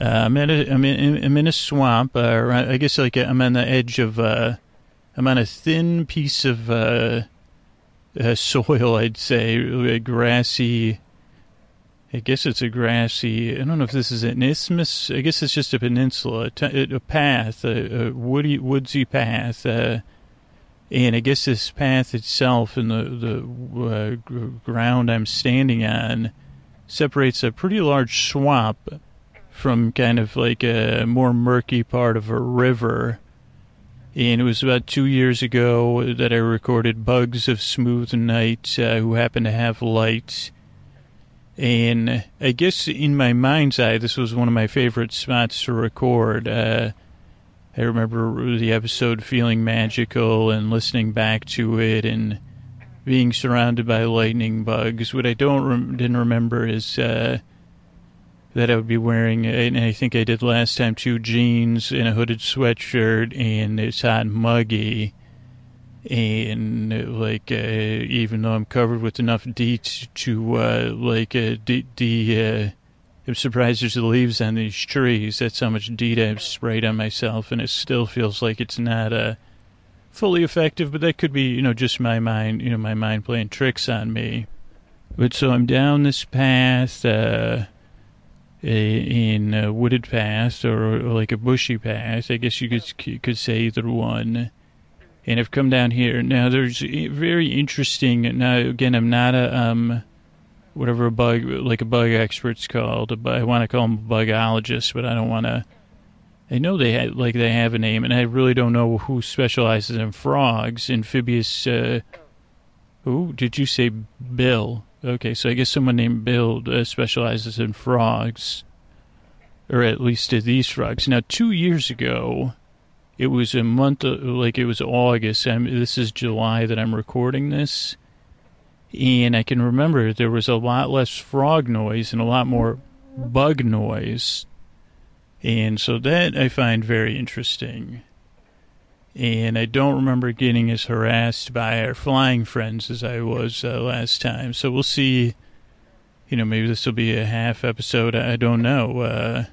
Uh, I'm in a, I'm in, I'm in a swamp. Uh, I guess like I'm on the edge of. Uh, I'm on a thin piece of uh, uh, soil. I'd say a grassy. I guess it's a grassy. I don't know if this is an isthmus. I guess it's just a peninsula, a, a path, a, a, woody, woodsy path. Uh, and I guess this path itself and the the uh, ground I'm standing on separates a pretty large swamp from kind of like a more murky part of a river. And it was about two years ago that I recorded Bugs of Smooth Night, uh, who happened to have lights. And I guess in my mind's eye, this was one of my favorite spots to record. Uh, I remember the episode feeling magical and listening back to it and being surrounded by lightning bugs. What I don't rem- didn't remember is uh, that I would be wearing, and I think I did last time, two jeans and a hooded sweatshirt, and it's hot and muggy. And like, uh, even though I'm covered with enough DEET to uh, like uh, de, de uh, I'm surprised there's the leaves on these trees. That's how much DEET I've sprayed on myself, and it still feels like it's not uh, fully effective. But that could be, you know, just my mind, you know, my mind playing tricks on me. But so I'm down this path. Uh, in a wooded path or, like a bushy path. I guess you could could say either one. And I've come down here. Now there's very interesting. Now again, I'm not a um, whatever a bug like a bug expert's called. I want to call them a bugologist, but I don't want to. I know they have, like they have a name, and I really don't know who specializes in frogs, amphibious. Uh, who did you say, Bill? Okay, so I guess someone named Bill uh, specializes in frogs, or at least these frogs. Now, two years ago, it was a month, uh, like it was August. I'm, this is July that I'm recording this, and I can remember there was a lot less frog noise and a lot more bug noise, and so that I find very interesting and I don't remember getting as harassed by our flying friends as I was uh, last time. So we'll see. You know, maybe this will be a half episode. I don't know. Uh,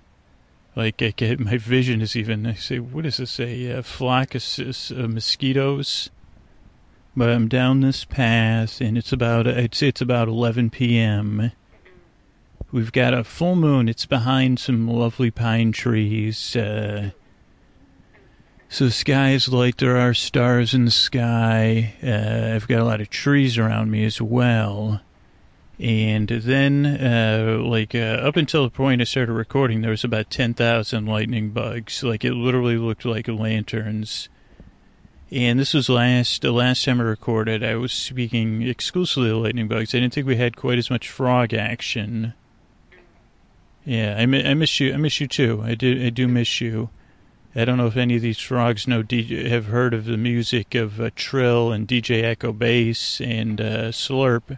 like, I get, my vision is even. I say, what does this say? A flock of uh, mosquitoes. But I'm down this path, and it's about. I'd say it's about 11 p.m. We've got a full moon. It's behind some lovely pine trees. Uh, so the sky is light. There are stars in the sky. Uh, I've got a lot of trees around me as well. And then, uh, like, uh, up until the point I started recording, there was about 10,000 lightning bugs. Like, it literally looked like lanterns. And this was last, the last time I recorded, I was speaking exclusively of lightning bugs. I didn't think we had quite as much frog action. Yeah, I, I miss you. I miss you too. I do, I do miss you. I don't know if any of these frogs know DJ, have heard of the music of uh, Trill and DJ Echo Bass and uh, Slurp.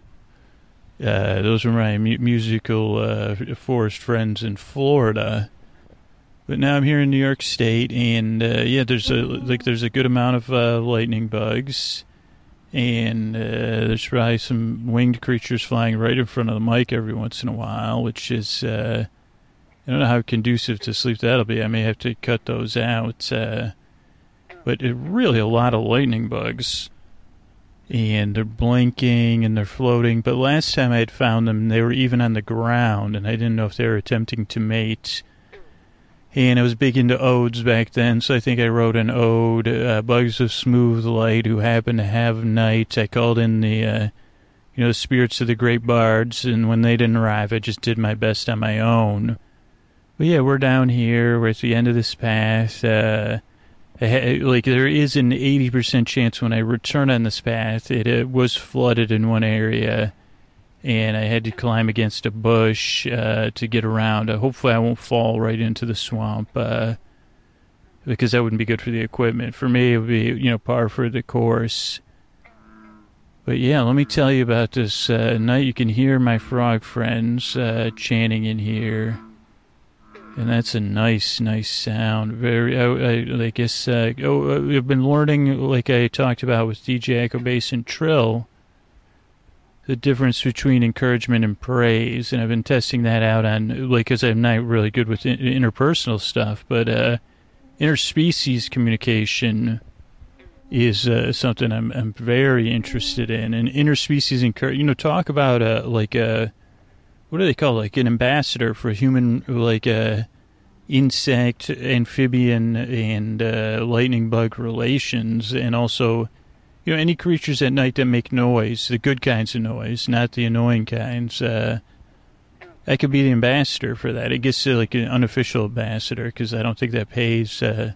Uh, those are my mu- musical uh, forest friends in Florida. But now I'm here in New York State, and uh, yeah, there's a like there's a good amount of uh, lightning bugs, and there's probably some winged creatures flying right in front of the mic every once in a while, which is I don't know how conducive to sleep that'll be. I may have to cut those out. Uh, but it, really, a lot of lightning bugs. And they're blinking and they're floating. But last time I had found them, they were even on the ground, and I didn't know if they were attempting to mate. And I was big into odes back then, so I think I wrote an ode, uh, Bugs of Smooth Light, who happen to have night. I called in the, uh, you know, the spirits of the great bards, and when they didn't arrive, I just did my best on my own. But yeah, we're down here. We're at the end of this path. Uh, like there is an 80% chance when I return on this path, it, it, was flooded in one area, and I had to climb against a bush uh, to get around. Uh, hopefully, I won't fall right into the swamp uh, because that wouldn't be good for the equipment. For me, it would be you know par for the course. But yeah, let me tell you about this uh, night. You can hear my frog friends uh, chanting in here. And that's a nice, nice sound. Very, I, I, I guess, uh, oh, we've uh, been learning, like I talked about with DJ Echo Bass and Trill. the difference between encouragement and praise, and I've been testing that out on like because I'm not really good with in- interpersonal stuff, but uh, interspecies communication is uh, something I'm I'm very interested in, and interspecies encourage. You know, talk about uh, like a what do they call it? like an ambassador for human like a insect, amphibian, and uh, lightning bug relations, and also you know, any creatures at night that make noise, the good kinds of noise, not the annoying kinds, uh, I could be the ambassador for that. It gets uh, like an unofficial ambassador because I don't think that pays uh,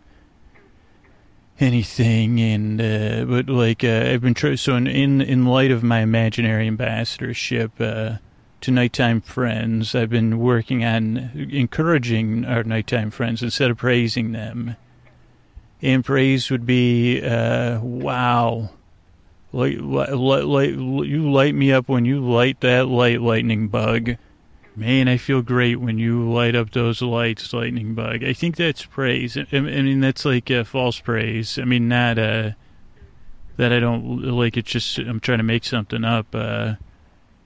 anything. And uh, but like uh, I've been trying. So in, in in light of my imaginary ambassadorship uh, to nighttime friends, I've been working on encouraging our nighttime friends instead of praising them. And praise would be, uh, wow Light, light, light, you light me up when you light that light, lightning bug. Man, I feel great when you light up those lights, lightning bug. I think that's praise. I, I mean, that's like false praise. I mean, not uh, that I don't like. It's just I'm trying to make something up uh,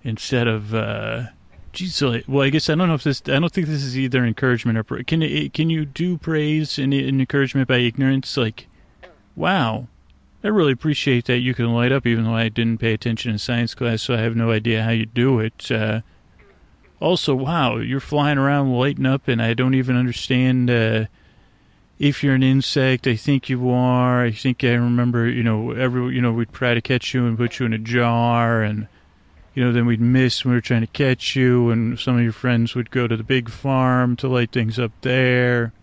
instead of. Uh, geez, well, I guess I don't know if this. I don't think this is either encouragement or can. Can you do praise and, and encouragement by ignorance? Like, wow, I really appreciate that you can light up, even though I didn't pay attention in science class, so I have no idea how you do it. Uh, also, wow, you're flying around lighting up, and I don't even understand uh, if you're an insect. I think you are. I think I remember, you know, every, you know, we'd try to catch you and put you in a jar, and you know, then we'd miss when we were trying to catch you, and some of your friends would go to the big farm to light things up there.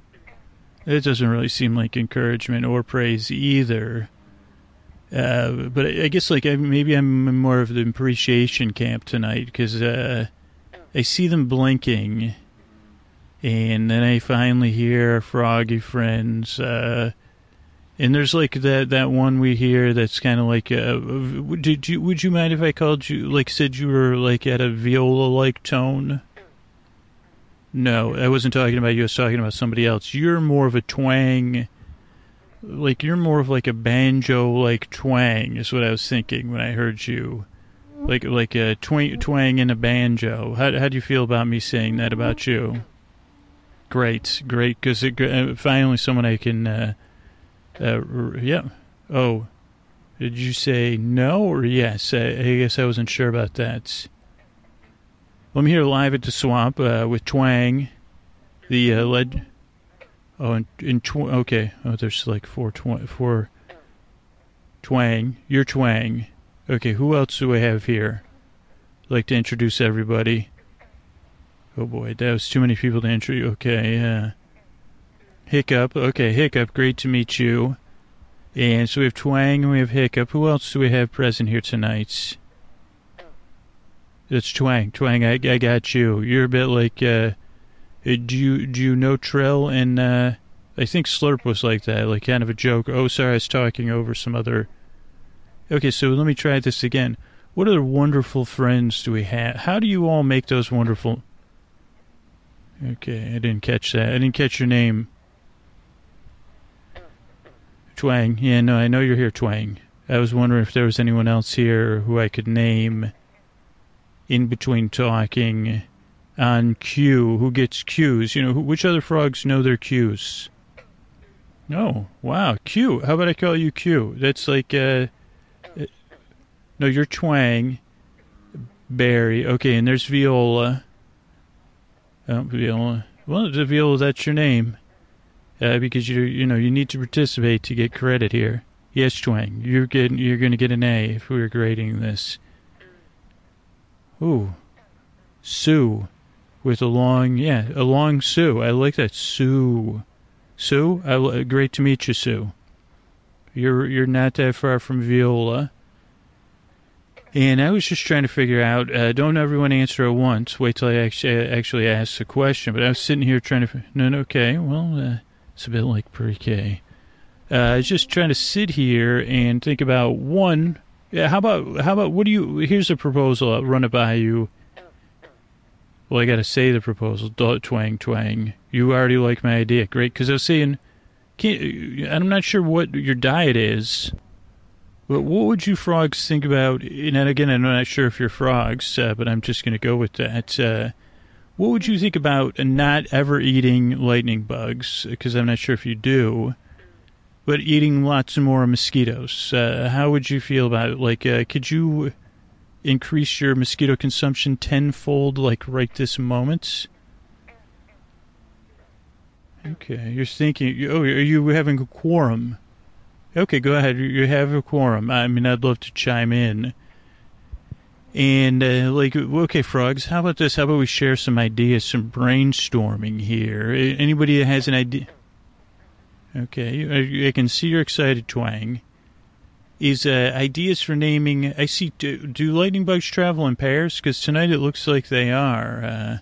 It doesn't really seem like encouragement or praise either. Uh, but I guess like maybe I'm more of the appreciation camp tonight because uh, I see them blinking, and then I finally hear froggy friends. Uh, and there's like that that one we hear that's kind of like uh, did you would you mind if I called you like said you were like at a viola like tone? No, I wasn't talking about you. I was talking about somebody else. You're more of a twang like you're more of like a banjo like twang is what I was thinking when I heard you. Like like a twang twang in a banjo. How how do you feel about me saying that about you? Great, great, because uh, finally someone I can. Uh, uh, yeah. Oh, did you say no or yes? I, I guess I wasn't sure about that. Well, I'm here live at the swamp uh, with Twang, the uh, led Oh, in, in tw- okay. Oh, there's like four tw- four. Twang, you're Twang. Okay, who else do I have here? I'd like to introduce everybody. Oh boy, that was too many people to introduce. Okay, yeah. Hiccup. Okay, Hiccup. Great to meet you. And so we have Twang and we have Hiccup. Who else do we have present here tonight? It's Twang. Twang, I, I got you. You're a bit like uh, uh, do you do you know Trill and uh, I think Slurp was like that, like kind of a joke. Oh, sorry, I was talking over some other. Okay, so let me try this again. What other wonderful friends do we have? How do you all make those wonderful? Okay, I didn't catch that. I didn't catch your name. Twang. Yeah, no, I know you're here, Twang. I was wondering if there was anyone else here who I could name in between talking on cue. Who gets cues? You know, who, which other frogs know their cues? No. Wow. Q. How about I call you Q? That's like, uh, no, you're Twang. Barry. Okay, and there's Viola. Oh, Viola. Well, the Viola, that's your name. Uh, because you you know you need to participate to get credit here. Yes, Twang, you're getting you're going to get an A if we are grading this. Ooh, Sue with a long, yeah, a long Sue. I like that Sue. Sue, I, great to meet you, Sue. You're you're not that far from Viola. And I was just trying to figure out. Uh, don't everyone answer at once. Wait till I actually actually ask the question. But I was sitting here trying to. No, no, okay. Well, uh, it's a bit like pre-K. Uh, I was just trying to sit here and think about one. Yeah, how about how about what do you? Here's a proposal. I'll run it by you well, I got to say the proposal. Twang, twang. You already like my idea. Great. Because I was saying, I'm not sure what your diet is. But what would you frogs think about? And again, I'm not sure if you're frogs, uh, but I'm just going to go with that. Uh, what would you think about not ever eating lightning bugs? Because I'm not sure if you do, but eating lots more mosquitoes. Uh, how would you feel about it? Like, uh, could you increase your mosquito consumption tenfold, like right this moment? Okay, you're thinking. Oh, are you having a quorum? Okay, go ahead. You have a quorum. I mean, I'd love to chime in. And, uh, like, okay, frogs, how about this? How about we share some ideas, some brainstorming here? Anybody that has an idea? Okay, I can see you're excited, Twang. Is uh, ideas for naming? I see. Do, do lightning bugs travel in pairs? Because tonight it looks like they are. Uh,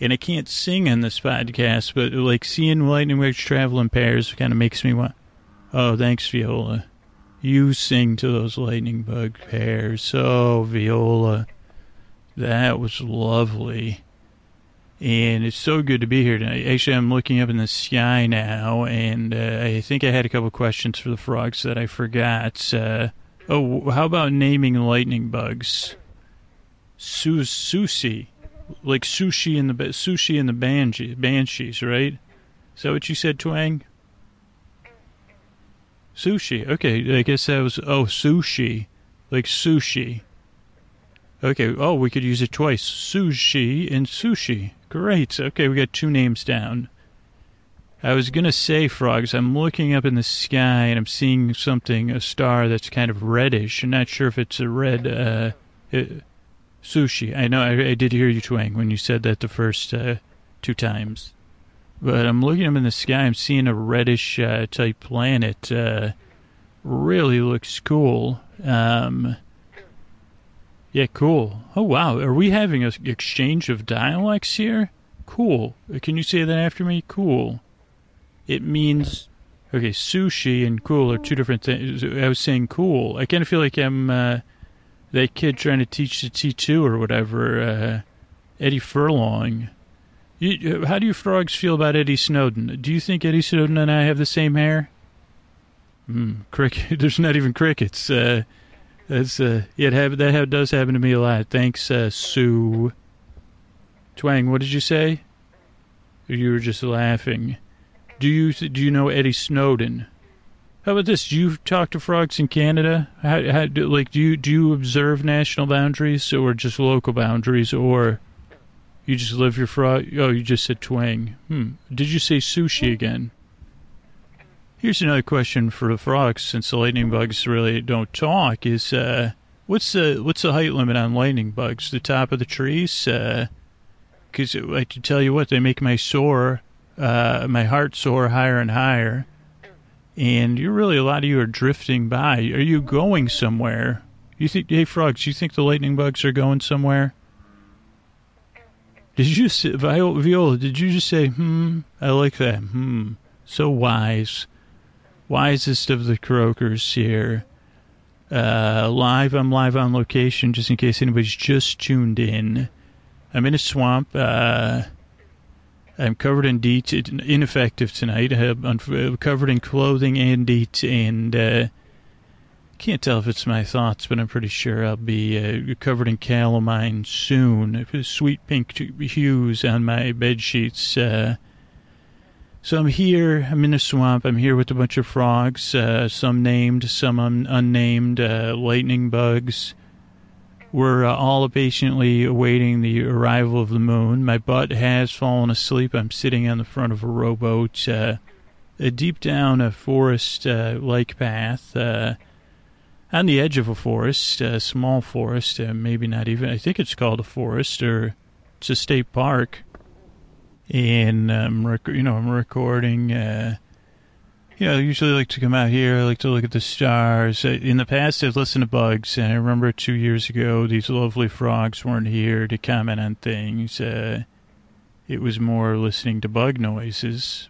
and I can't sing on this podcast, but like seeing lightning bugs travel in pairs kind of makes me want. Oh, thanks, Viola. You sing to those lightning bug pairs. Oh, Viola. That was lovely. And it's so good to be here tonight. Actually, I'm looking up in the sky now, and uh, I think I had a couple questions for the frogs that I forgot. Uh, oh, how about naming lightning bugs? Su- sushi. Like sushi in the sushi in the banshee, banshees, right? Is that what you said, Twang? Sushi. Okay, I guess that was oh sushi, like sushi. Okay. Oh, we could use it twice. Sushi and sushi. Great. Okay, we got two names down. I was gonna say, frogs. I'm looking up in the sky and I'm seeing something, a star that's kind of reddish. I'm not sure if it's a red uh, uh sushi. I know I, I, did hear you twang when you said that the first uh, two times. But I'm looking up in the sky. I'm seeing a reddish uh, type planet. Uh, really looks cool. Um, yeah, cool. Oh wow, are we having an exchange of dialects here? Cool. Can you say that after me? Cool. It means okay. Sushi and cool are two different things. I was saying cool. I kind of feel like I'm uh, that kid trying to teach the T two or whatever. Uh, Eddie Furlong. You, how do you frogs feel about Eddie Snowden? Do you think Eddie Snowden and I have the same hair? Hmm, cricket. There's not even crickets. Uh, that's uh, have, that does happen to me a lot. Thanks, uh, Sue. Twang, what did you say? You were just laughing. Do you do you know Eddie Snowden? How about this? Do you talk to frogs in Canada? How, how do, like do you do you observe national boundaries or just local boundaries or you just live your frog? Oh, you just said twang. Hmm. Did you say sushi again? Here's another question for the frogs, since the lightning bugs really don't talk. Is uh, what's the what's the height limit on lightning bugs? The top of the trees? Because uh, I can tell you what, they make my sore, uh, my heart soar higher and higher. And you're really a lot of you are drifting by. Are you going somewhere? You think, hey frogs, you think the lightning bugs are going somewhere? Did you say, Viola, did you just say, hmm? I like that. Hmm. So wise. Wisest of the croakers here. Uh, live, I'm live on location just in case anybody's just tuned in. I'm in a swamp. Uh, I'm covered in DEET, ineffective tonight. I'm covered in clothing and DEET, and uh, can't tell if it's my thoughts, but I'm pretty sure I'll be uh, covered in calamine soon. Sweet pink hues on my bed sheets. Uh, so I'm here. I'm in a swamp. I'm here with a bunch of frogs, uh, some named, some un- unnamed, uh, lightning bugs. We're uh, all patiently awaiting the arrival of the moon. My butt has fallen asleep. I'm sitting on the front of a rowboat, uh, deep down a forest-like path on the edge of a forest, a small forest, maybe not even, I think it's called a forest or it's a state park. And, um, rec- you know, I'm recording, uh, you know, I usually like to come out here. I like to look at the stars. In the past, I've listened to bugs, and I remember two years ago, these lovely frogs weren't here to comment on things. Uh, it was more listening to bug noises.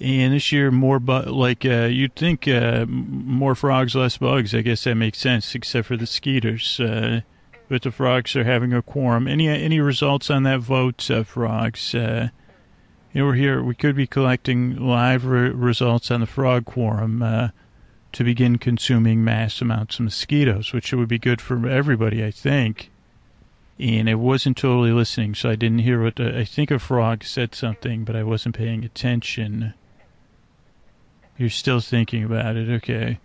And this year, more but like uh, you'd think, uh, more frogs, less bugs. I guess that makes sense, except for the skeeters. Uh, but the frogs are having a quorum. Any any results on that vote, uh, frogs? Uh, you know, we're here. We could be collecting live re- results on the frog quorum. Uh, to begin consuming mass amounts of mosquitoes, which would be good for everybody, I think. And I wasn't totally listening, so I didn't hear what I think a frog said something, but I wasn't paying attention. You're still thinking about it, okay.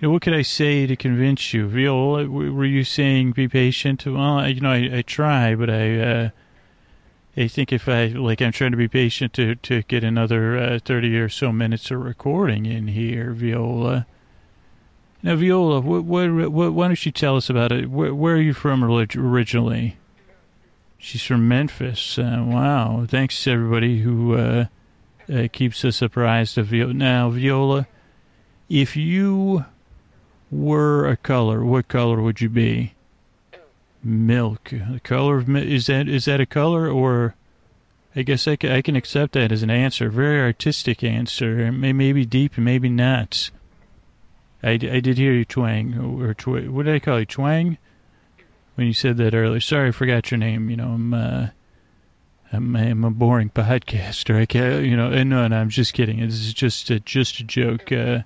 You know, what could I say to convince you? Viola, were you saying be patient? Well, you know, I, I try, but I, uh, I think if I like, I'm trying to be patient to to get another uh, thirty or so minutes of recording in here, Viola. Now, Viola, what, what, what, why don't you tell us about it? Where, where are you from originally? She's from Memphis. Uh, wow! Thanks everybody who uh, uh, keeps us apprised of Viola. Now, Viola, if you were a color, what color would you be? Milk. The color of is that is that a color or? I guess I can, I can accept that as an answer. Very artistic answer. Maybe deep, maybe not. I, I did hear you twang or tw- what did I call you twang when you said that earlier. Sorry, I forgot your name. You know, I'm uh, I'm, I'm a boring podcaster. I can't, you know. No, no, I'm just kidding. This is just a, just a joke. Uh,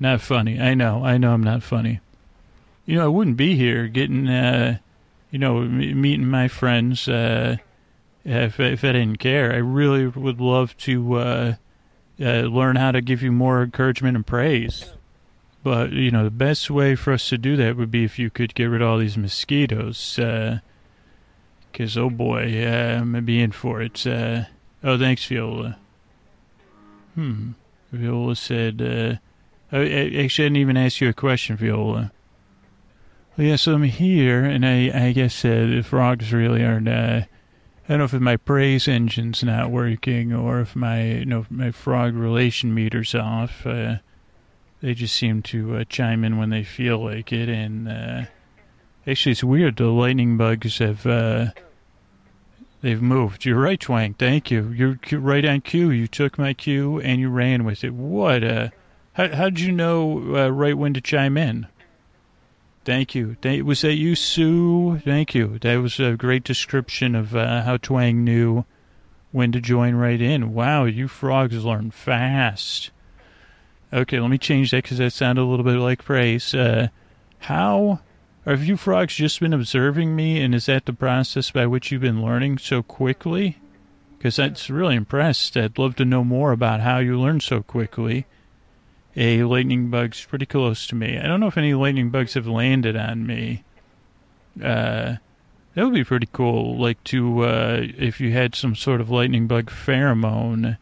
not funny. I know. I know. I'm not funny. You know, I wouldn't be here getting, uh, you know, meeting my friends uh, if if I didn't care. I really would love to uh, uh, learn how to give you more encouragement and praise. But, you know, the best way for us to do that would be if you could get rid of all these mosquitoes. Because, oh boy, uh, I'm going to be in for it. Uh, oh, thanks, Viola. Hmm. Viola said, uh, I, actually, I didn't even ask you a question, Viola. Well, yeah, so I'm here, and I, I guess uh, the frogs really aren't. Uh, I don't know if my praise engine's not working or if my, you know, my frog relation meter's off. Uh, they just seem to uh, chime in when they feel like it. And uh, actually, it's weird. The lightning bugs have uh, they've moved. You're right, Twang. Thank you. You're right on cue. You took my cue and you ran with it. What? How how'd you know uh, right when to chime in? Thank you. Thank, was that you, Sue? Thank you. That was a great description of uh, how Twang knew when to join right in. Wow, you frogs learn fast. Okay, let me change that because that sounded a little bit like praise. Uh, how have you frogs just been observing me, and is that the process by which you've been learning so quickly? Because that's really impressed. I'd love to know more about how you learn so quickly. A lightning bug's pretty close to me. I don't know if any lightning bugs have landed on me. Uh, that would be pretty cool. Like to uh, if you had some sort of lightning bug pheromone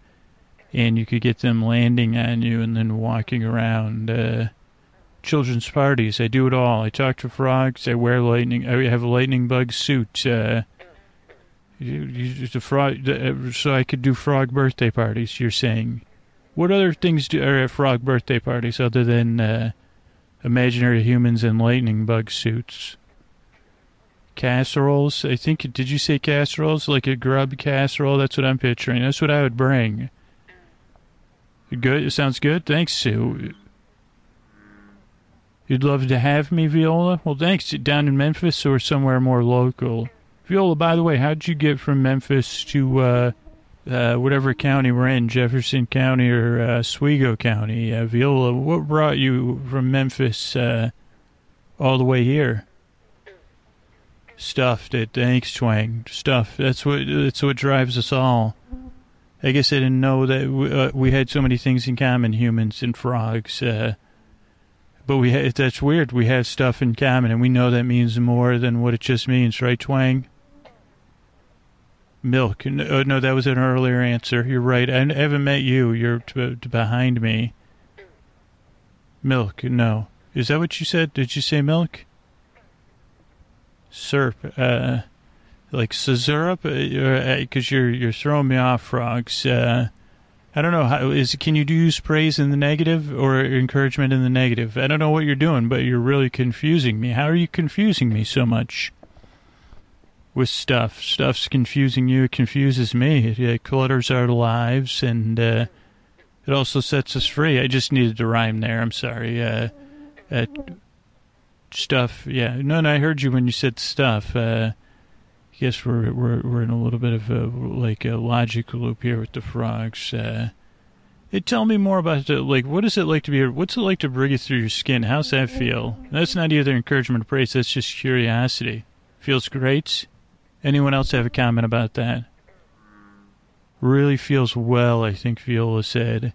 and you could get them landing on you and then walking around. Uh, children's parties, I do it all. I talk to frogs. I wear lightning. I have a lightning bug suit. Uh, you, you, frog, uh, so I could do frog birthday parties. You're saying, what other things do are at frog birthday parties other than uh, imaginary humans and lightning bug suits? Casseroles. I think. Did you say casseroles? Like a grub casserole? That's what I'm picturing. That's what I would bring. Good. It sounds good. Thanks, Sue. You'd love to have me, Viola? Well, thanks. Down in Memphis or somewhere more local? Viola, by the way, how'd you get from Memphis to uh, uh, whatever county we're in, Jefferson County or uh, Oswego County? Uh, Viola, what brought you from Memphis uh, all the way here? Stuff. That thanks, Twang. Stuff. That's what. That's what drives us all. I guess I didn't know that we, uh, we had so many things in common, humans and frogs. Uh, but we ha- that's weird. We have stuff in common, and we know that means more than what it just means, right, Twang? Milk. No, uh, no that was an earlier answer. You're right. I haven't met you. You're t- t- behind me. Milk. No. Is that what you said? Did you say milk? Serp. Uh, like syrup because uh, you're you're throwing me off, frogs. Uh, I don't know how is can you use praise in the negative or encouragement in the negative? I don't know what you're doing, but you're really confusing me. How are you confusing me so much? With stuff, stuff's confusing you. It confuses me. It, it clutters our lives, and uh, it also sets us free. I just needed to rhyme there. I'm sorry. Uh, uh, stuff. Yeah. No, no. I heard you when you said stuff. Uh, guess we're we're we're in a little bit of a like a logic loop here with the frogs. Uh, tell me more about the, like what is it like to be what's it like to breathe through your skin? How's that feel? That's not either encouragement or praise. That's just curiosity. Feels great. Anyone else have a comment about that? Really feels well, I think Viola said.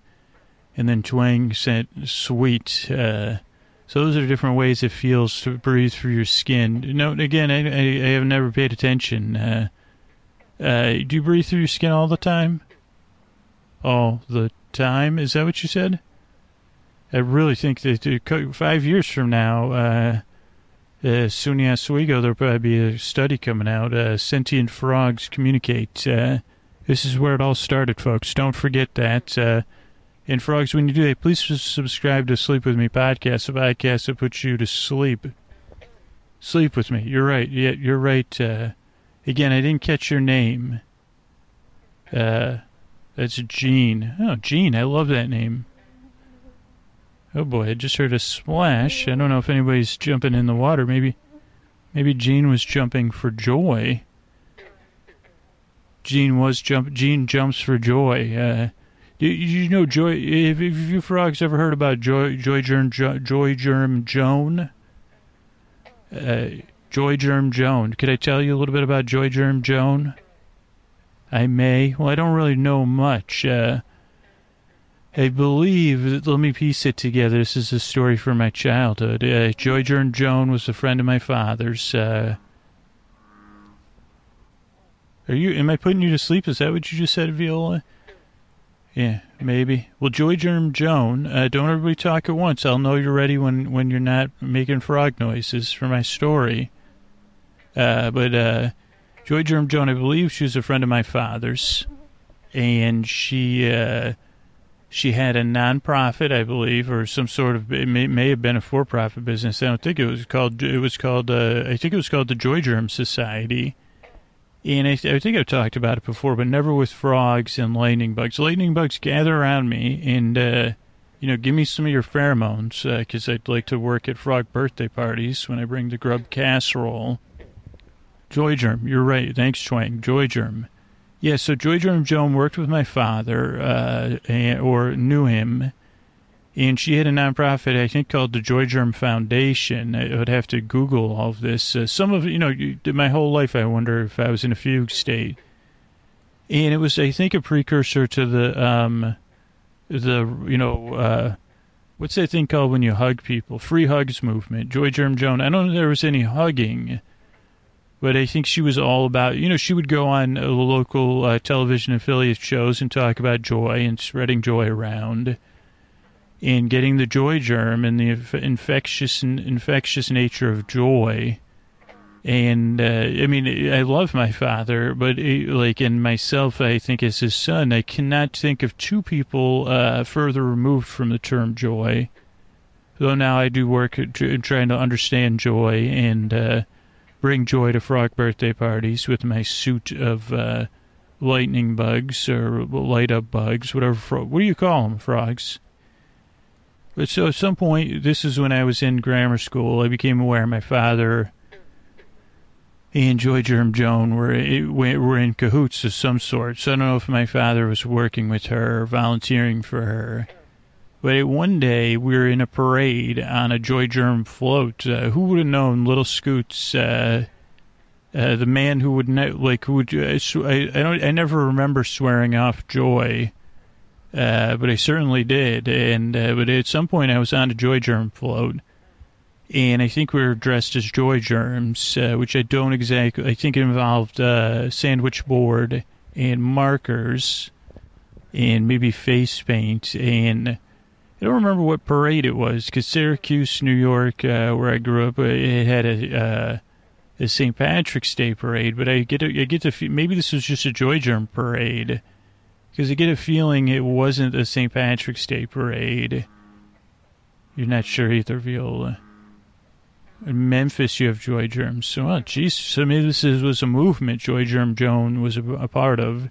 And then Twang said sweet. Uh, so those are different ways it feels to breathe through your skin. No, again, I, I, I have never paid attention. Uh, uh, do you breathe through your skin all the time? All the time? Is that what you said? I really think that five years from now, uh, uh, SUNY Oswego, there'll probably be a study coming out. Uh, sentient frogs communicate. Uh, this is where it all started, folks. Don't forget that. And frogs, when you do that, please subscribe to Sleep With Me podcast, a podcast that puts you to sleep. Sleep with me. You're right. Yeah, you're right. Uh, again, I didn't catch your name. Uh, that's Gene. Oh, Gene. I love that name. Oh boy, I just heard a splash. I don't know if anybody's jumping in the water. Maybe, maybe Gene was jumping for joy. Gene was jump. Gene jumps for joy. Uh, do you know Joy? Have, you frogs ever heard about Joy Joy Germ jo, Joy Germ Joan? Uh, Joy Germ Joan. Could I tell you a little bit about Joy Germ Joan? I may. Well, I don't really know much. Uh, I believe, let me piece it together. This is a story from my childhood. Uh, Joy Germ Joan was a friend of my father's. Uh, are you, am I putting you to sleep? Is that what you just said, Viola? Yeah, maybe. Well, Joy Germ Joan, uh, don't everybody talk at once. I'll know you're ready when, when you're not making frog noises for my story. Uh, but, uh, Joy Germ Joan, I believe she was a friend of my father's. And she, uh, she had a nonprofit, I believe, or some sort of it may, may have been a for-profit business. I don't think it was called. It was called. Uh, I think it was called the Joy Germ Society. And I, I, think I've talked about it before, but never with frogs and lightning bugs. Lightning bugs gather around me and, uh, you know, give me some of your pheromones because uh, I'd like to work at frog birthday parties when I bring the grub casserole. Joy Germ, you're right. Thanks, Twang. Joy Germ. Yeah, so Joy Germ Joan worked with my father, uh, or knew him, and she had a nonprofit, I think, called the Joy Germ Foundation. I would have to Google all of this. Uh, some of, you know, my whole life I wonder if I was in a fugue state. And it was, I think, a precursor to the, um, the, you know, uh, what's that thing called when you hug people? Free Hugs movement. Joy Germ Joan. I don't know if there was any hugging but I think she was all about, you know, she would go on uh, local uh, television affiliate shows and talk about joy and spreading joy around and getting the joy germ and the infectious infectious nature of joy. And uh, I mean, I love my father, but it, like in myself, I think as his son, I cannot think of two people uh, further removed from the term joy. Though now I do work trying to understand joy and uh, bring joy to frog birthday parties with my suit of uh, lightning bugs or light up bugs, whatever. Fro- what do you call them, frogs? But so at some point, this is when I was in grammar school, I became aware my father and Joy Germ Joan were were in cahoots of some sort. So I don't know if my father was working with her, or volunteering for her. But one day we were in a parade on a Joy Germ float. Uh, who would have known Little Scoots, uh, uh, the man who would ne- like who would uh, I, I don't I never remember swearing off Joy, uh, but I certainly did. And uh, but at some point I was on a Joy Germ float, and I think we were dressed as Joy Germs, which I don't exactly. I think it involved sandwich board and markers, and maybe face paint and I don't remember what parade it was because Syracuse, New York, uh, where I grew up, uh, it had a, uh, a St. Patrick's Day parade. But I get I get to maybe this was just a Joy Germ parade because I get a feeling it wasn't a St. Patrick's Day parade. You're not sure either, Viola. In Memphis, you have Joy Germs. So, oh, geez, so maybe this is, was a movement Joy Germ Joan was a, a part of.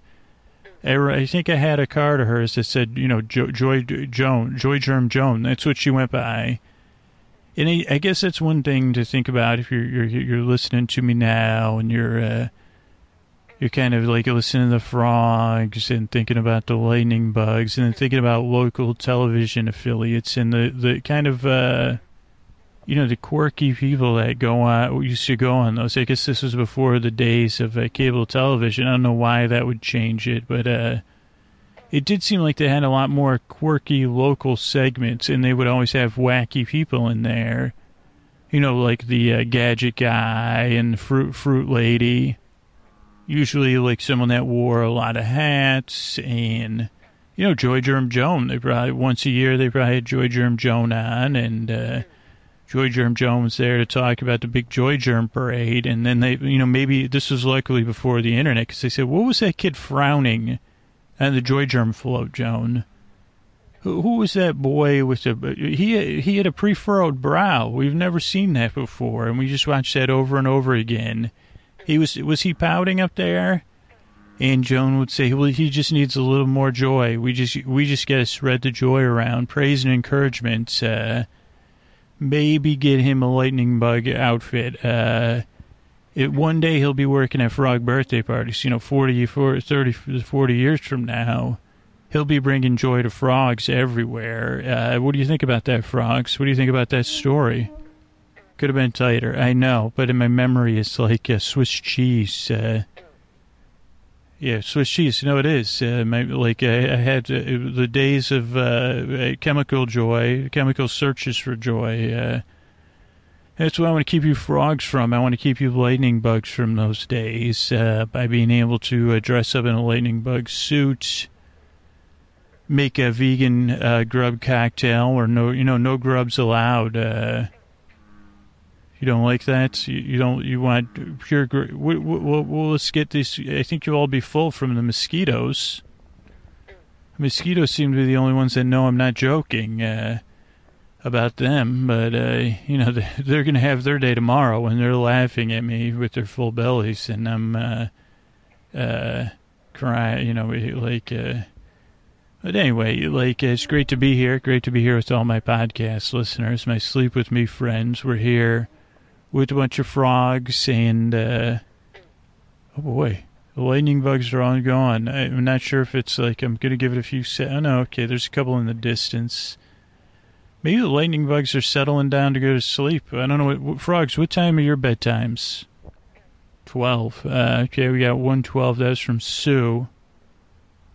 I think I had a card of hers that said, you know, Joy, Joy Joan, Joy Germ Joan. That's what she went by. And I, I guess that's one thing to think about if you're you're, you're listening to me now and you're uh, you're kind of like listening to the frogs and thinking about the lightning bugs and then thinking about local television affiliates and the, the kind of uh, you know the quirky people that go on used to go on those. I guess this was before the days of uh, cable television. I don't know why that would change it, but uh, it did seem like they had a lot more quirky local segments, and they would always have wacky people in there. You know, like the uh, gadget guy and fruit fruit lady. Usually, like someone that wore a lot of hats and. You know, Joy Germ Joan. They probably once a year they probably had Joy Germ Joan on, and uh, Joy Germ Joan was there to talk about the big Joy Germ parade, and then they, you know, maybe this was likely before the internet because they said, "What was that kid frowning?" And the Joy Germ float, Joan. Who, who was that boy with the? He he had a pre-furrowed brow. We've never seen that before, and we just watched that over and over again. He was was he pouting up there? And Joan would say, "Well, he just needs a little more joy. We just we just got to spread the joy around, praise and encouragement." Uh, maybe get him a lightning bug outfit. Uh, it, one day he'll be working at frog birthday parties, you know, 40, 40, 30, 40 years from now. He'll be bringing joy to frogs everywhere. Uh, what do you think about that, frogs? What do you think about that story? Could have been tighter, I know, but in my memory, it's like a Swiss cheese. Uh, yeah, Swiss cheese. No, it is. Uh, my, like I, I had uh, the days of uh, chemical joy, chemical searches for joy. Uh, that's what I want to keep you frogs from. I want to keep you lightning bugs from those days uh, by being able to uh, dress up in a lightning bug suit, make a vegan grub cocktail, or no, you know, no grubs allowed. You don't like that? You, you don't. You want pure. Well, well, well, let's get this. I think you'll all be full from the mosquitoes. Mosquitoes seem to be the only ones that know I'm not joking uh, about them. But uh, you know, they're going to have their day tomorrow when they're laughing at me with their full bellies, and I'm uh, uh, crying. You know, like. Uh, but anyway, like it's great to be here. Great to be here with all my podcast listeners, my sleep with me friends. We're here with a bunch of frogs and uh, oh boy, the lightning bugs are all gone. I'm not sure if it's like I'm gonna give it a few se- Oh no, okay, there's a couple in the distance. Maybe the lightning bugs are settling down to go to sleep. I don't know what, what frogs. What time are your bedtimes? Twelve. Uh, okay, we got one twelve. That's from Sue.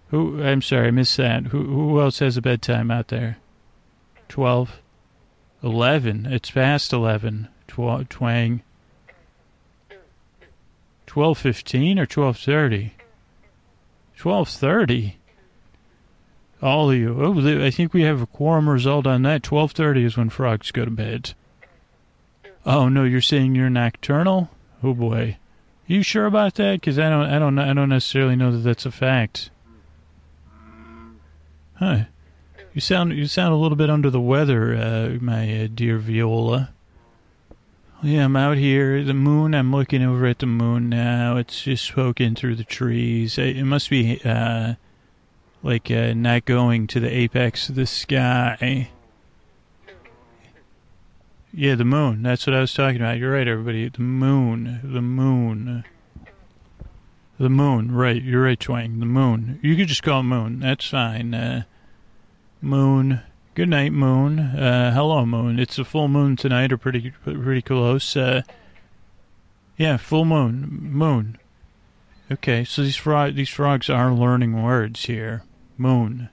Who? I'm sorry, I missed that. Who? Who else has a bedtime out there? Twelve. Eleven. It's past eleven tw- twang. Twelve fifteen or twelve thirty? Twelve thirty. All of you. Oh, I think we have a quorum result on that. Twelve thirty is when frogs go to bed. Oh no, you're saying you're nocturnal? Oh boy, you sure about that? Because I don't, I don't, I don't necessarily know that that's a fact. Huh? You sound, you sound a little bit under the weather, uh, my uh, dear Viola. Yeah, I'm out here. The moon, I'm looking over at the moon now. It's just poking through the trees. It must be, uh, like, uh, not going to the apex of the sky. Yeah, the moon. That's what I was talking about. You're right, everybody. The moon. The moon. The moon. Right. You're right, Twang. The moon. You could just call it moon. That's fine. Uh, moon. Good night, Moon. Uh, hello, Moon. It's a full moon tonight, or pretty pretty close. Uh, yeah, full moon. Moon. Okay, so these frog these frogs are learning words here. Moon.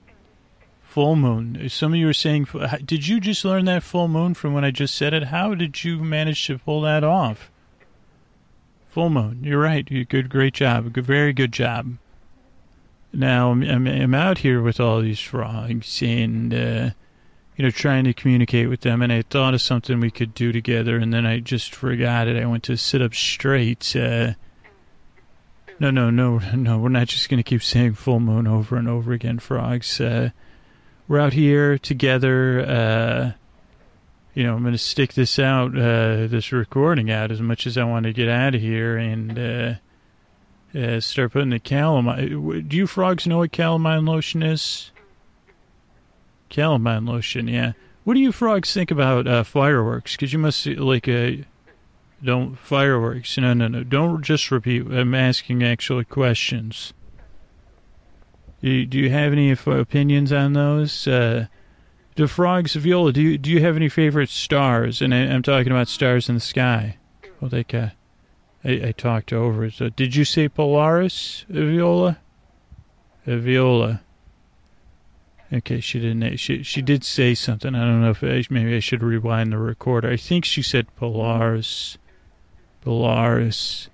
Full moon. Some of you are saying, did you just learn that full moon from when I just said it? How did you manage to pull that off? Full moon. You're right. You good, great job. Good, very good job. Now I'm, I'm, out here with all these frogs, and uh, you know, trying to communicate with them, and I thought of something we could do together, and then I just forgot it. I went to sit up straight. Uh, no, no, no, no. We're not just going to keep saying full moon over and over again, frogs. Uh, we're out here together. Uh, you know, I'm going to stick this out, uh, this recording out as much as I want to get out of here and uh, uh, start putting the calamine. Do you frogs know what calamine lotion is? Calamine lotion, yeah. What do you frogs think about uh, fireworks? Because you must like uh, Don't fireworks. No, no, no. Don't just repeat. I'm asking actual questions. Do you, do you have any opinions on those? Uh, the frogs, Viola. Do you do you have any favorite stars? And I, I'm talking about stars in the sky. Well, they uh, I, I talked over it. So, did you say Polaris, Viola? Viola. Okay, she didn't. She she did say something. I don't know if I, maybe I should rewind the recorder. I think she said Polaris. Polaris.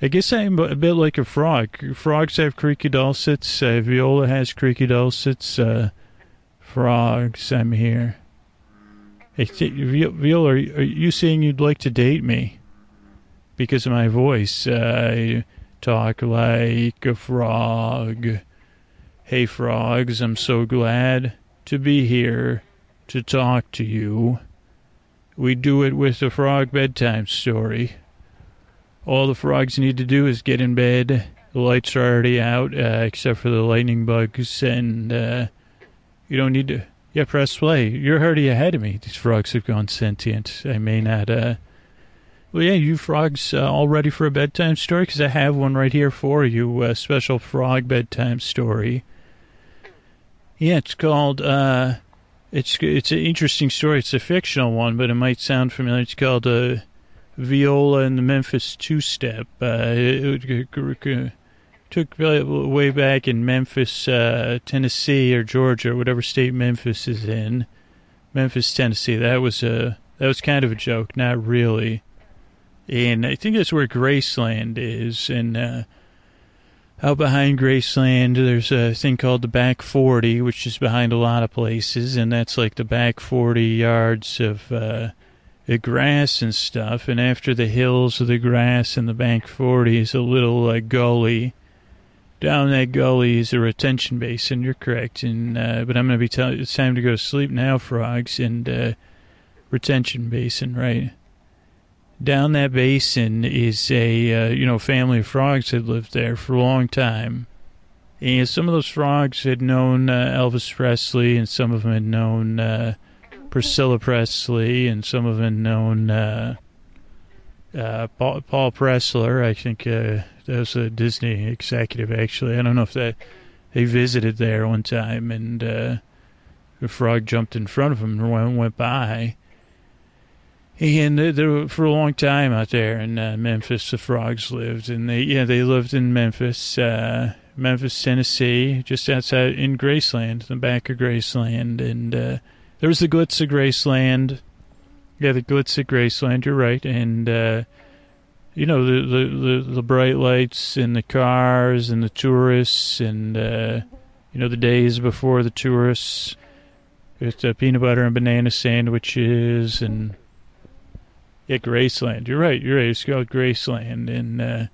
I guess I'm a bit like a frog. Frogs have creaky dulcets. Uh, Viola has creaky dulcets. Uh, frogs, I'm here. Hey, Viola, are you saying you'd like to date me? Because of my voice. I talk like a frog. Hey, frogs, I'm so glad to be here to talk to you. We do it with the frog bedtime story. All the frogs need to do is get in bed. The lights are already out, uh, except for the lightning bugs, and uh, you don't need to. Yeah, press play. You're already ahead of me. These frogs have gone sentient. I may not. Uh, well, yeah, you frogs uh, all ready for a bedtime story? Because I have one right here for you. A special frog bedtime story. Yeah, it's called. Uh, it's it's an interesting story. It's a fictional one, but it might sound familiar. It's called uh, Viola and the Memphis Two Step. Uh, it, it, it, took way back in Memphis, uh, Tennessee, or Georgia, or whatever state Memphis is in. Memphis, Tennessee. That was a that was kind of a joke, not really. And I think that's where Graceland is, and uh, out behind Graceland, there's a thing called the back 40, which is behind a lot of places, and that's like the back 40 yards of uh, the grass and stuff. And after the hills of the grass and the back 40 is a little uh, gully. Down that gully is a retention basin. You're correct, and uh, but I'm going to be telling it's time to go to sleep now, frogs, and uh, retention basin, right? Down that basin is a uh, you know family of frogs that lived there for a long time, and some of those frogs had known uh, Elvis Presley, and some of them had known uh, Priscilla Presley, and some of them had known uh, uh, Paul, Paul Pressler. I think uh, that was a Disney executive. Actually, I don't know if that they visited there one time, and the frog jumped in front of him and went, went by and there for a long time out there in uh, Memphis, the frogs lived, and they yeah they lived in Memphis, uh, Memphis, Tennessee, just outside in Graceland, the back of Graceland, and uh, there was the glitz of Graceland, yeah, the glitz of Graceland. You're right, and uh, you know the, the the the bright lights and the cars and the tourists, and uh, you know the days before the tourists with the peanut butter and banana sandwiches and yeah, Graceland. You're right. You're right. It's called Graceland. And uh,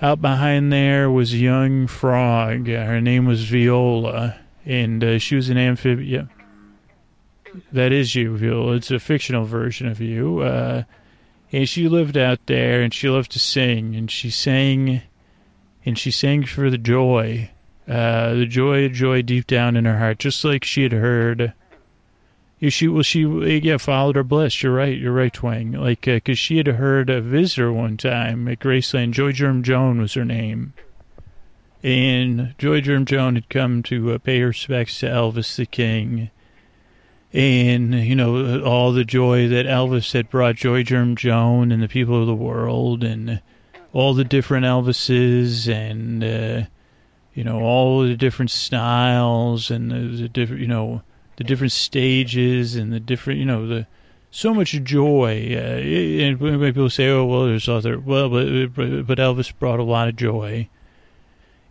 out behind there was a young frog. Her name was Viola, and uh, she was an amphibian. That is you, Viola. It's a fictional version of you. Uh, and she lived out there, and she loved to sing, and she sang, and she sang for the joy, uh, the joy, joy deep down in her heart, just like she had heard yeah, she well, she yeah followed her bliss. You're right. You're right, Twang. Like, uh, cause she had heard a visitor one time at Graceland. Joy Germ Joan was her name, and Joy Germ Joan had come to uh, pay her respects to Elvis the King, and you know all the joy that Elvis had brought Joy Germ Joan and the people of the world, and all the different Elvises, and uh, you know all the different styles and the, the different you know the different stages and the different, you know, the so much joy. Uh, and people say, "Oh, well, there's other," well, but but Elvis brought a lot of joy.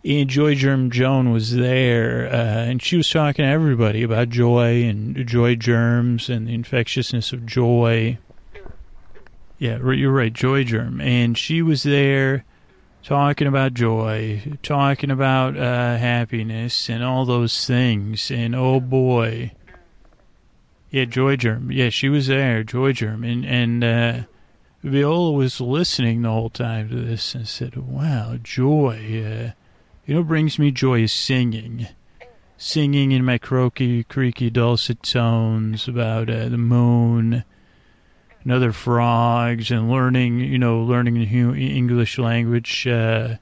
And Joy Germ Joan was there, uh, and she was talking to everybody about joy and joy germs and the infectiousness of joy. Yeah, you're right, joy germ, and she was there talking about joy, talking about uh, happiness, and all those things. And oh boy, yeah, Joy Germ. Yeah, she was there, Joy Germ. And, and uh, Viola was listening the whole time to this and said, wow, joy. Uh, you know brings me joy is singing. Singing in my croaky, creaky, dulcet tones about uh, the moon, and other frogs and learning, you know, learning the hu- English language uh,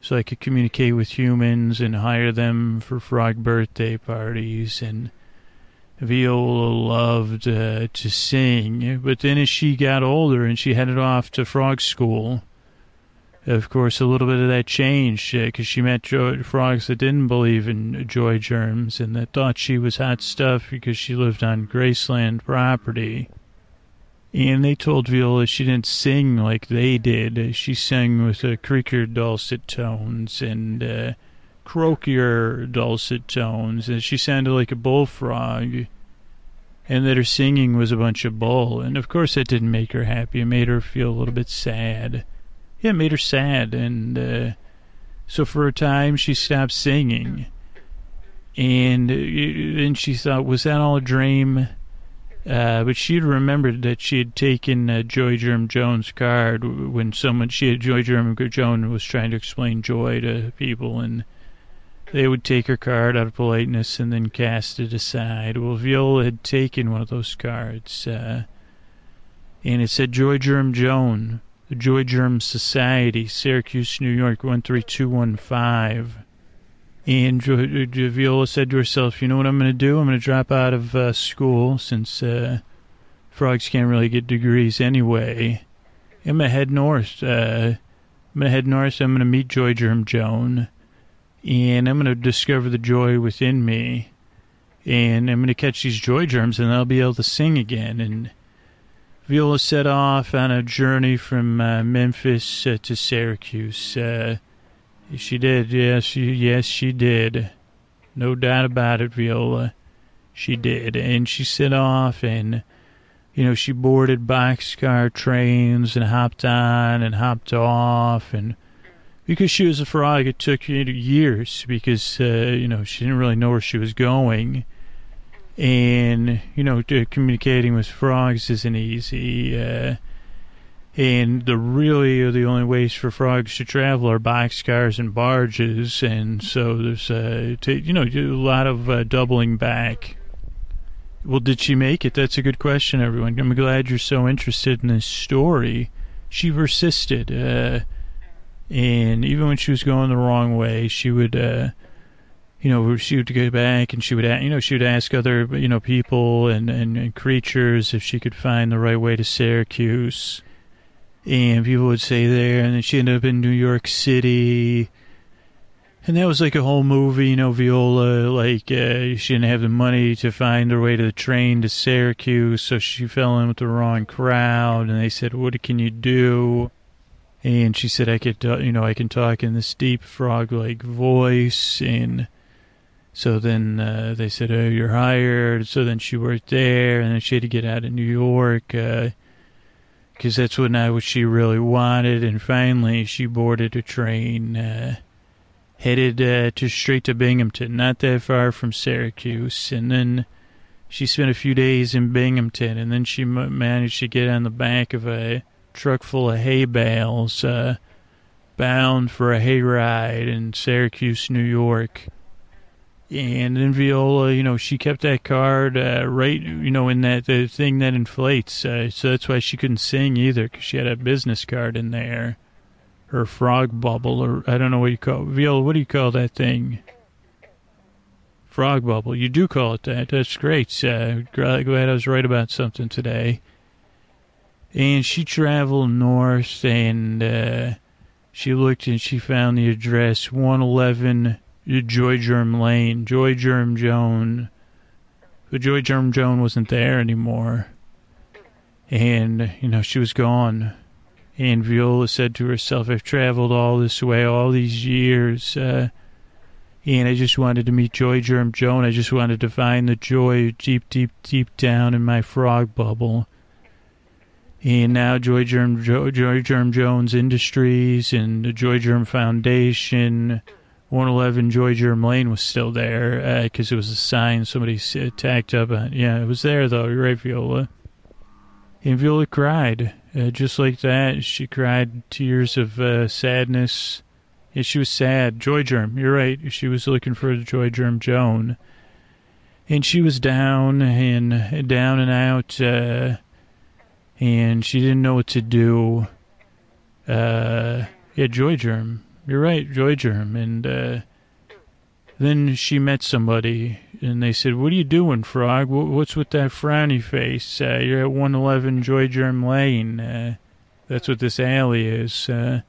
so I could communicate with humans and hire them for frog birthday parties. And Viola loved uh, to sing, but then as she got older and she headed off to frog school, of course, a little bit of that changed because uh, she met joy, frogs that didn't believe in joy germs and that thought she was hot stuff because she lived on Graceland property. And they told Viola she didn't sing like they did. She sang with uh, creakier dulcet tones and uh, croakier dulcet tones, and she sounded like a bullfrog. And that her singing was a bunch of bull. And of course, that didn't make her happy. It made her feel a little bit sad yeah, it made her sad. And uh, so for a time, she stopped singing. And then she thought, was that all a dream? Uh, but she had remembered that she had taken uh, Joy Germ Joan's card when someone she had Joy Germ Jones was trying to explain joy to people, and they would take her card out of politeness and then cast it aside. Well, Viola had taken one of those cards, uh, and it said Joy Germ Joan, the Joy Germ Society, Syracuse, New York, 13215. And Viola said to herself, you know what I'm going to do? I'm going to drop out of uh, school since uh, frogs can't really get degrees anyway. I'm going to head north. Uh, I'm going to head north. I'm going to meet Joy Germ Joan. And I'm going to discover the joy within me. And I'm going to catch these joy germs and I'll be able to sing again. And Viola set off on a journey from uh, Memphis uh, to Syracuse. Uh, she did, yes, she, yes, she did. No doubt about it, Viola. She did. And she set off and, you know, she boarded boxcar trains and hopped on and hopped off. And because she was a frog, it took years because, uh, you know, she didn't really know where she was going. And you know communicating with frogs isn't easy uh, and the really the only ways for frogs to travel are boxcars and barges. And so there's uh, to, you know a lot of uh, doubling back. Well did she make it? That's a good question everyone. I'm glad you're so interested in this story. She persisted uh, and even when she was going the wrong way she would uh, you know, she would go back and she would, you know, she would ask other, you know, people and, and, and creatures if she could find the right way to Syracuse. And people would say there, and then she ended up in New York City. And that was like a whole movie, you know, Viola, like, uh, she didn't have the money to find her way to the train to Syracuse, so she fell in with the wrong crowd, and they said, what can you do? And she said, I could, you know, I can talk in this deep frog-like voice, and so then uh, they said, "Oh, you're hired." So then she worked there, and then she had to get out of New York because uh, that's what not what she really wanted. And finally, she boarded a train uh, headed uh, to straight to Binghamton, not that far from Syracuse. And then she spent a few days in Binghamton, and then she managed to get on the back of a truck full of hay bales, uh, bound for a hayride in Syracuse, New York and then Viola, you know, she kept that card uh, right, you know, in that the thing that inflates. Uh, so that's why she couldn't sing either, because she had a business card in there, her frog bubble, or I don't know what you call it. Viola. What do you call that thing? Frog bubble. You do call it that. That's great. Uh, glad I was right about something today. And she traveled north, and uh, she looked and she found the address 111 Joy Germ Lane, Joy Germ Joan. But Joy Germ Joan wasn't there anymore. And, you know, she was gone. And Viola said to herself, I've traveled all this way, all these years, uh, and I just wanted to meet Joy Germ Joan. I just wanted to find the joy deep, deep, deep down in my frog bubble. And now Joy Germ, jo- Joy Germ Joan's Industries and the Joy Germ Foundation 111 Joy Germ Lane was still there because uh, it was a sign somebody tacked up on. Yeah, it was there though. Right, Viola. And Viola cried uh, just like that. She cried tears of uh, sadness. Yeah, she was sad. Joy Germ, you're right. She was looking for Joy Germ Joan, and she was down and down and out. Uh, and she didn't know what to do. Uh, yeah, Joy Germ. You're right, Joy Germ. And uh, then she met somebody, and they said, "What are you doing, Frog? What's with that frowny face? Uh, you're at 111 Joy Germ Lane. Uh, that's what this alley is." Uh,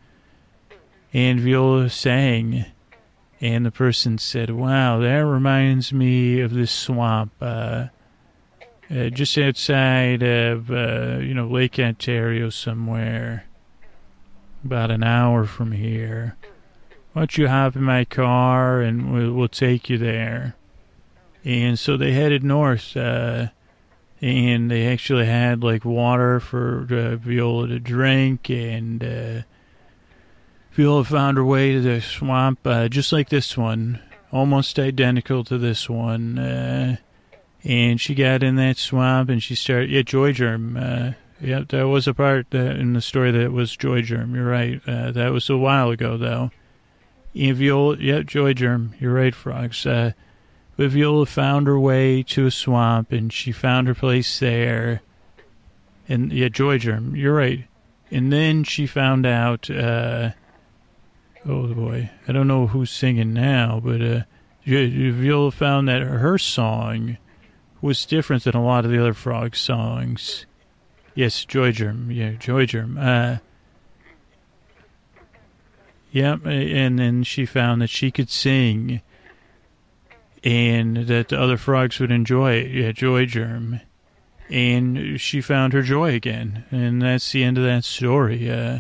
and Viola sang, and the person said, "Wow, that reminds me of this swamp." Uh, uh, just outside of, uh, you know, Lake Ontario somewhere, about an hour from here. Why don't you hop in my car and we'll, we'll take you there? And so they headed north, uh, and they actually had like water for uh, Viola to drink, and uh, Viola found her way to the swamp, just like this one, almost identical to this one. And she got in that swamp and she started. Yeah, Joy Germ. Uh, yeah, that was a part in the story that was Joy Germ. You're right. Uh, that was a while ago, though. And Viola, yeah, Joy Germ. You're right, frogs. Uh, but Viola found her way to a swamp and she found her place there. And yeah, Joy Germ. You're right. And then she found out. Uh, oh boy, I don't know who's singing now, but uh, Viola found that her song was different than a lot of the other frog songs. Yes, Joy Germ. Yeah, Joy Germ. Uh, yeah, and then she found that she could sing and that the other frogs would enjoy it. Yeah, Joy Germ. And she found her joy again. And that's the end of that story. Uh,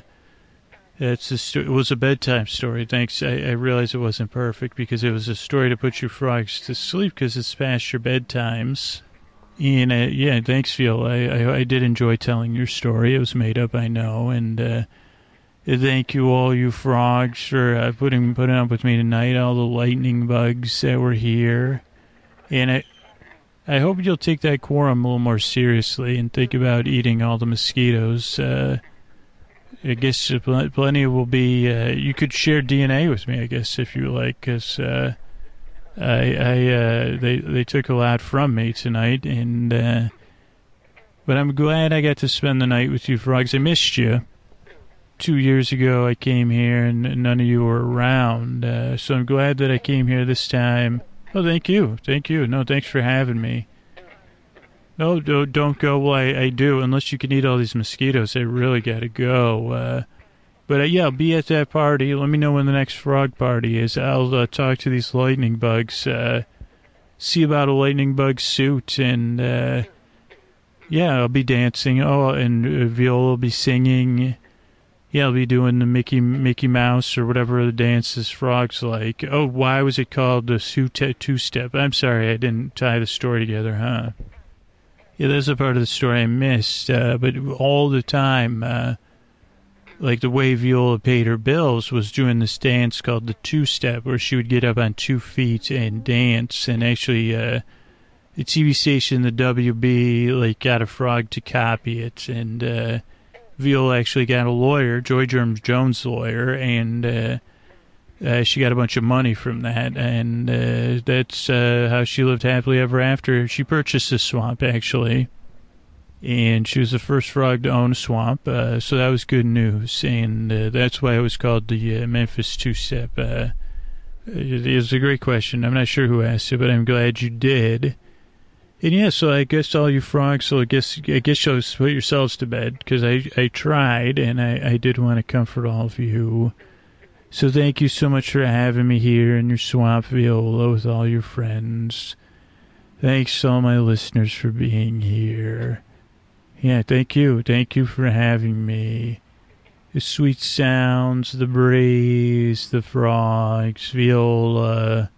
it's a sto- it was a bedtime story. Thanks. I, I realized it wasn't perfect because it was a story to put your frogs to sleep because it's past your bedtimes. And uh, yeah, thanks, Phil. I, I, I did enjoy telling your story. It was made up, I know. And uh, thank you, all you frogs, for uh, putting putting up with me tonight. All the lightning bugs that were here, and I I hope you'll take that quorum a little more seriously and think about eating all the mosquitoes. Uh, I guess plenty will be. Uh, you could share DNA with me, I guess, if you like, because uh, I, I uh, they they took a lot from me tonight, and uh, but I'm glad I got to spend the night with you, frogs. I missed you. Two years ago, I came here, and none of you were around, uh, so I'm glad that I came here this time. Oh, thank you, thank you. No, thanks for having me. No, don't go. Well, I, I do. Unless you can eat all these mosquitoes, I really got to go. Uh, but uh, yeah, be at that party. Let me know when the next frog party is. I'll uh, talk to these lightning bugs. Uh, see about a lightning bug suit, and uh, yeah, I'll be dancing. Oh, and uh, Viola will be singing. Yeah, I'll be doing the Mickey Mickey Mouse or whatever the dances frogs like. Oh, why was it called the two step? I'm sorry, I didn't tie the story together, huh? Yeah, there's a part of the story I missed, uh, but all the time, uh, like the way Viola paid her bills was doing this dance called the two step, where she would get up on two feet and dance. And actually, uh, the TV station, the WB, like got a frog to copy it, and uh, Viola actually got a lawyer, Joy Germs Joan's lawyer, and uh, she got a bunch of money from that, and uh, that's uh, how she lived happily ever after. She purchased this swamp, actually, and she was the first frog to own a swamp, uh, so that was good news, and uh, that's why it was called the uh, Memphis Two Step. it is a great question. I'm not sure who asked it, but I'm glad you did. And yeah, so I guess all you frogs, so I guess I guess you'll put yourselves to bed because I I tried and I I did want to comfort all of you. So thank you so much for having me here in your swamp viola with all your friends. Thanks all my listeners for being here. Yeah, thank you. Thank you for having me. The sweet sounds, the breeze, the frogs, viola.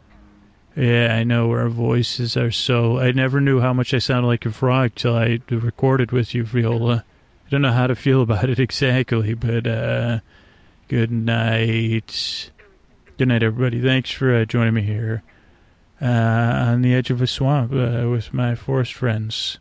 Yeah, I know our voices are so. I never knew how much I sounded like a frog till I recorded with you, Viola. I don't know how to feel about it exactly, but uh, Good night. Good night, everybody. Thanks for uh, joining me here uh, on the edge of a swamp uh, with my forest friends.